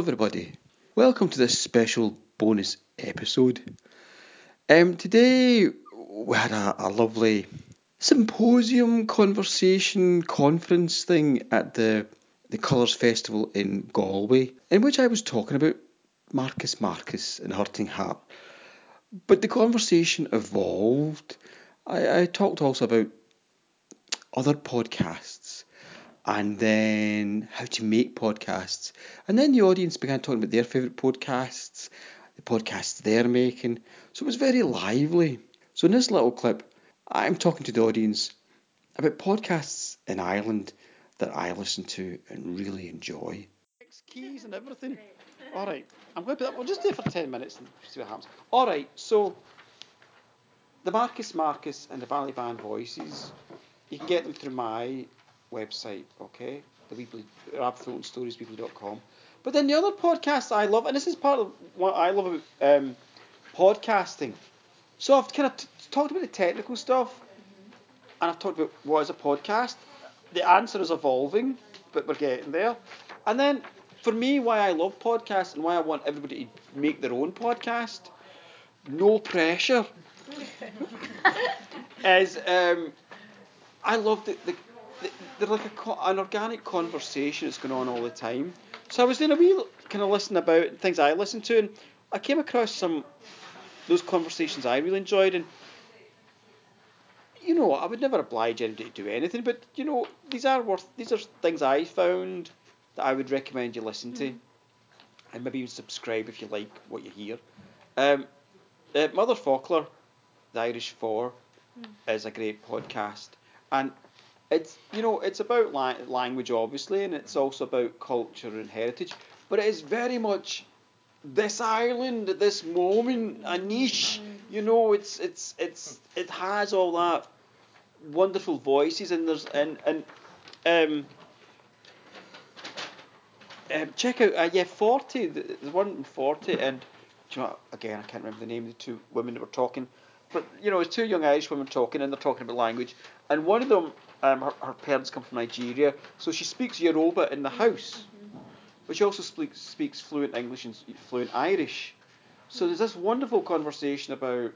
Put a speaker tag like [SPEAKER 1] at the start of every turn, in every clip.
[SPEAKER 1] everybody. Welcome to this special bonus episode. Um, today we had a, a lovely symposium, conversation, conference thing at the the Colours Festival in Galway, in which I was talking about Marcus Marcus and Hurting Heart. But the conversation evolved. I, I talked also about other podcasts and then how to make podcasts. And then the audience began talking about their favourite podcasts, the podcasts they're making. So it was very lively. So in this little clip, I'm talking to the audience about podcasts in Ireland that I listen to and really enjoy. Keys and everything. All right, I'm going to put that. We'll just do for ten minutes and see what happens. All right, so the Marcus Marcus and the Valley Band voices, you can get them through my website, okay? The Weebly, rabthorntonstoriesweebly.com. But then the other podcast I love, and this is part of what I love about um, podcasting. So I've kind of t- talked about the technical stuff, and I've talked about what is a podcast. The answer is evolving, but we're getting there. And then for me, why I love podcasts and why I want everybody to make their own podcast, no pressure, is um, I love the, the they're like a, an organic conversation that's going on all the time. So I was doing a wee kind of listening about things I listened to, and I came across some those conversations I really enjoyed, and you know I would never oblige anybody to do anything, but you know these are worth these are things I found that I would recommend you listen to, and maybe even subscribe if you like what you hear. Um, uh, Motherfoclóir, the Irish Four, is a great podcast, and it's you know it's about la- language obviously, and it's also about culture and heritage, but it is very much this island at this moment a niche. You know, it's it's it's it has all that wonderful voices, and there's and and um. Um, check out uh, yeah forty the, the one in forty and do you know again I can't remember the name of the two women that were talking but you know it's two young Irish women talking and they're talking about language and one of them um, her, her parents come from Nigeria. So she speaks Yoruba in the house but she also speaks speaks fluent English and fluent Irish. So there's this wonderful conversation about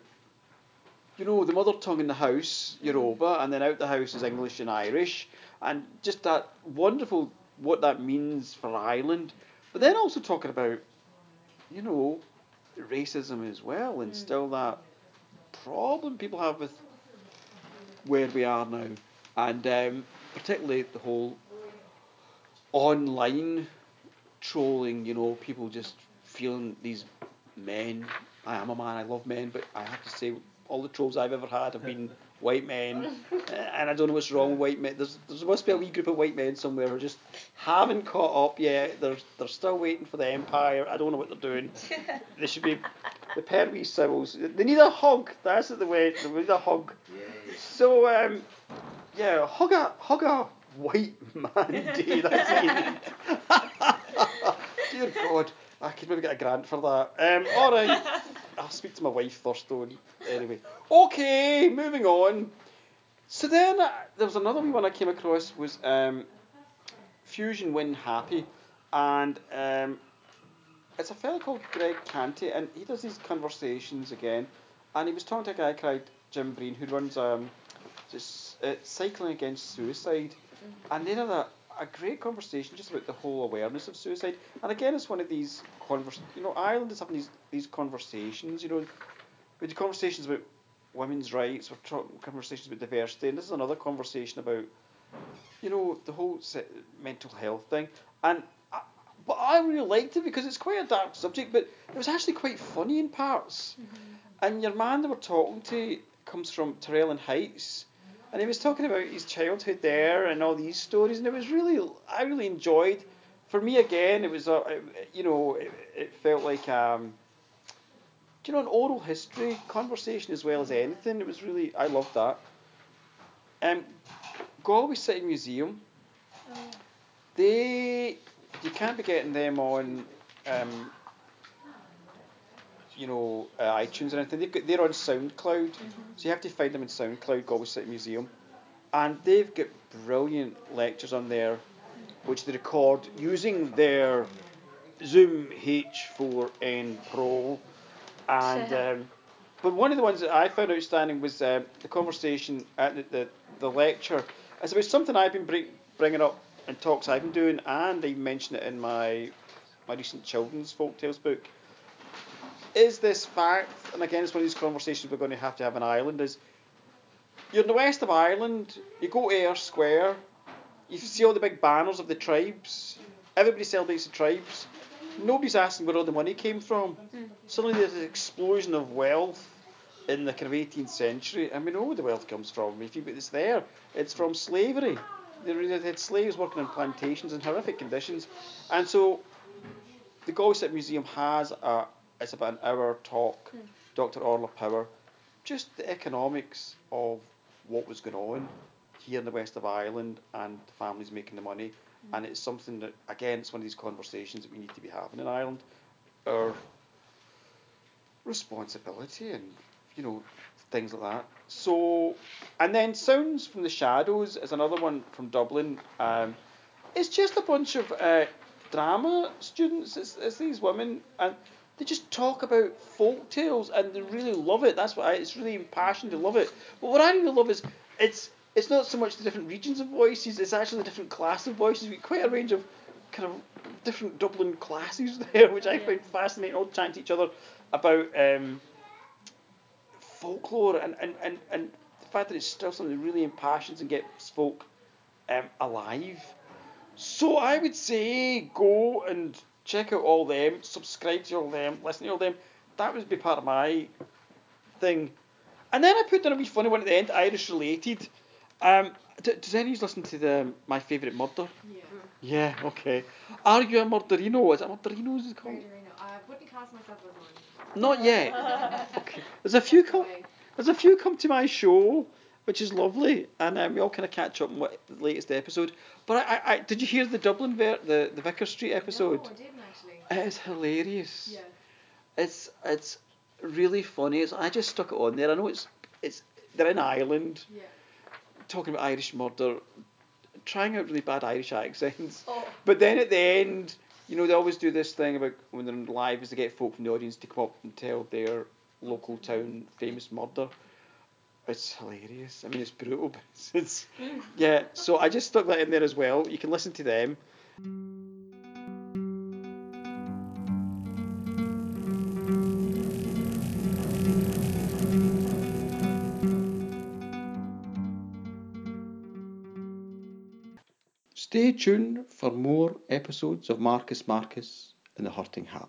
[SPEAKER 1] you know the mother tongue in the house Yoruba and then out the house is English and Irish and just that wonderful what that means for Ireland. But then also talking about you know racism as well and still that problem people have with where we are now and um, particularly the whole online trolling you know people just feeling these men I am a man I love men but I have to say all the trolls I've ever had have been white men uh, and I don't know what's wrong with white men there's, there must be a wee group of white men somewhere who just haven't caught up yet they're, they're still waiting for the empire I don't know what they're doing they should be the pair of wee symbols. They need a hug. That's the way. They need a hug. So um, yeah, hug a white man day. That's. Dear God, I could maybe get a grant for that. Um, all right, I'll speak to my wife first though. Anyway, okay, moving on. So then uh, there was another wee one I came across was um, Fuzion Win Happy, and um, it's a fellow called Greg Canty, and he does these conversations again. And he was talking to a guy called Jim Breen, who runs um, this, uh, Cycling Against Suicide. And they had a, a great conversation just about the whole awareness of suicide. And again, it's one of these convers. You know, Ireland is having these these conversations. You know, with the conversations about women's rights, or conversations about diversity, and this is another conversation about you know the whole se- mental health thing. And I, but I really liked it because it's quite a dark subject, but it was actually quite funny in parts. And your man that we're talking to comes from Tyrrell Heights, and he was talking about his childhood there and all these stories, and it was really I really enjoyed. For me again, it was a you know it, it felt like um, do you know an oral history conversation as well as anything. It was really I loved that. Um, Galway City Museum, they you can't be getting them on um, you know, uh, iTunes or anything. They've got, they're on SoundCloud, so you have to find them in SoundCloud, Galway City Museum, and they've got brilliant lectures on there, which they record using their Zoom H4n Pro, and um, but one of the ones that I found outstanding was uh, the conversation at the, the, the lecture. It's about something I've been bring, bringing up in talks I've been doing, and I mentioned it in my my recent children's folk tales book. Is this fact, and again, it's one of these conversations we're going to have to have in Ireland, is you're in the west of Ireland, you go to Eyre Square, you see all the big banners of the tribes, everybody celebrates the tribes, nobody's asking where all the money came from. Mm. Suddenly there's an explosion of wealth in the kind of 18th century, and we know where the wealth comes from. If you put this there, it's from slavery. They had slaves working in plantations in horrific conditions, and so the Galway City Museum has a it's about an hour talk, mm. Dr. Orla Power, just the economics of what was going on here in the west of Ireland and the families making the money. Mm. And it's something that, again, it's one of these conversations that we need to be having in Ireland. Our responsibility and, you know, things like that. So, and then Sounds from the Shadows is another one from Dublin. Um, it's just a bunch of uh, drama students. It's, it's these women, and they just talk about folk tales and they really love it. That's why it's really impassioned. They love it. But what I really love is it's it's not so much the different regions of voices. It's actually the different class of voices. We've quite a range of kind of different Dublin classes there, which I find fascinating. All chatting to each other about um, folklore and, and, and, and the fact that it's still something that really impassions and gets folk um, alive. So I would say go and check out all them, subscribe to all them, listen to all them. That would be part of my thing. And then I put down a wee funny one at the end, Irish related. Um, does anyone listen to the My Favourite Murder?
[SPEAKER 2] Yeah.
[SPEAKER 1] Yeah, okay. Are you a murderino? Is it murderino? Is it called?
[SPEAKER 2] Murderino. I wouldn't class myself as one.
[SPEAKER 1] Not yet. okay. There's a few come. There's a few come to my show, which is lovely, and um, we all kind of catch up on what the latest episode. But I, I, did you hear the Dublin ver- the the Vicar Street episode?
[SPEAKER 2] No, I didn't actually.
[SPEAKER 1] It's hilarious.
[SPEAKER 2] Yeah.
[SPEAKER 1] It's it's really funny. It's, I just stuck it on there. I know it's it's they're in Ireland.
[SPEAKER 2] Yeah.
[SPEAKER 1] Talking about Irish murder, trying out really bad Irish accents.
[SPEAKER 2] Oh.
[SPEAKER 1] But then at the end, you know, they always do this thing about when they're live is they get folk from the audience to come up and tell their local town famous murder. It's hilarious. I mean, it's brutal, but it's, it's mm. yeah. So I just stuck that in there as well. You can listen to them. Stay tuned for more episodes of Marcus Marcus and the Hurting Heart.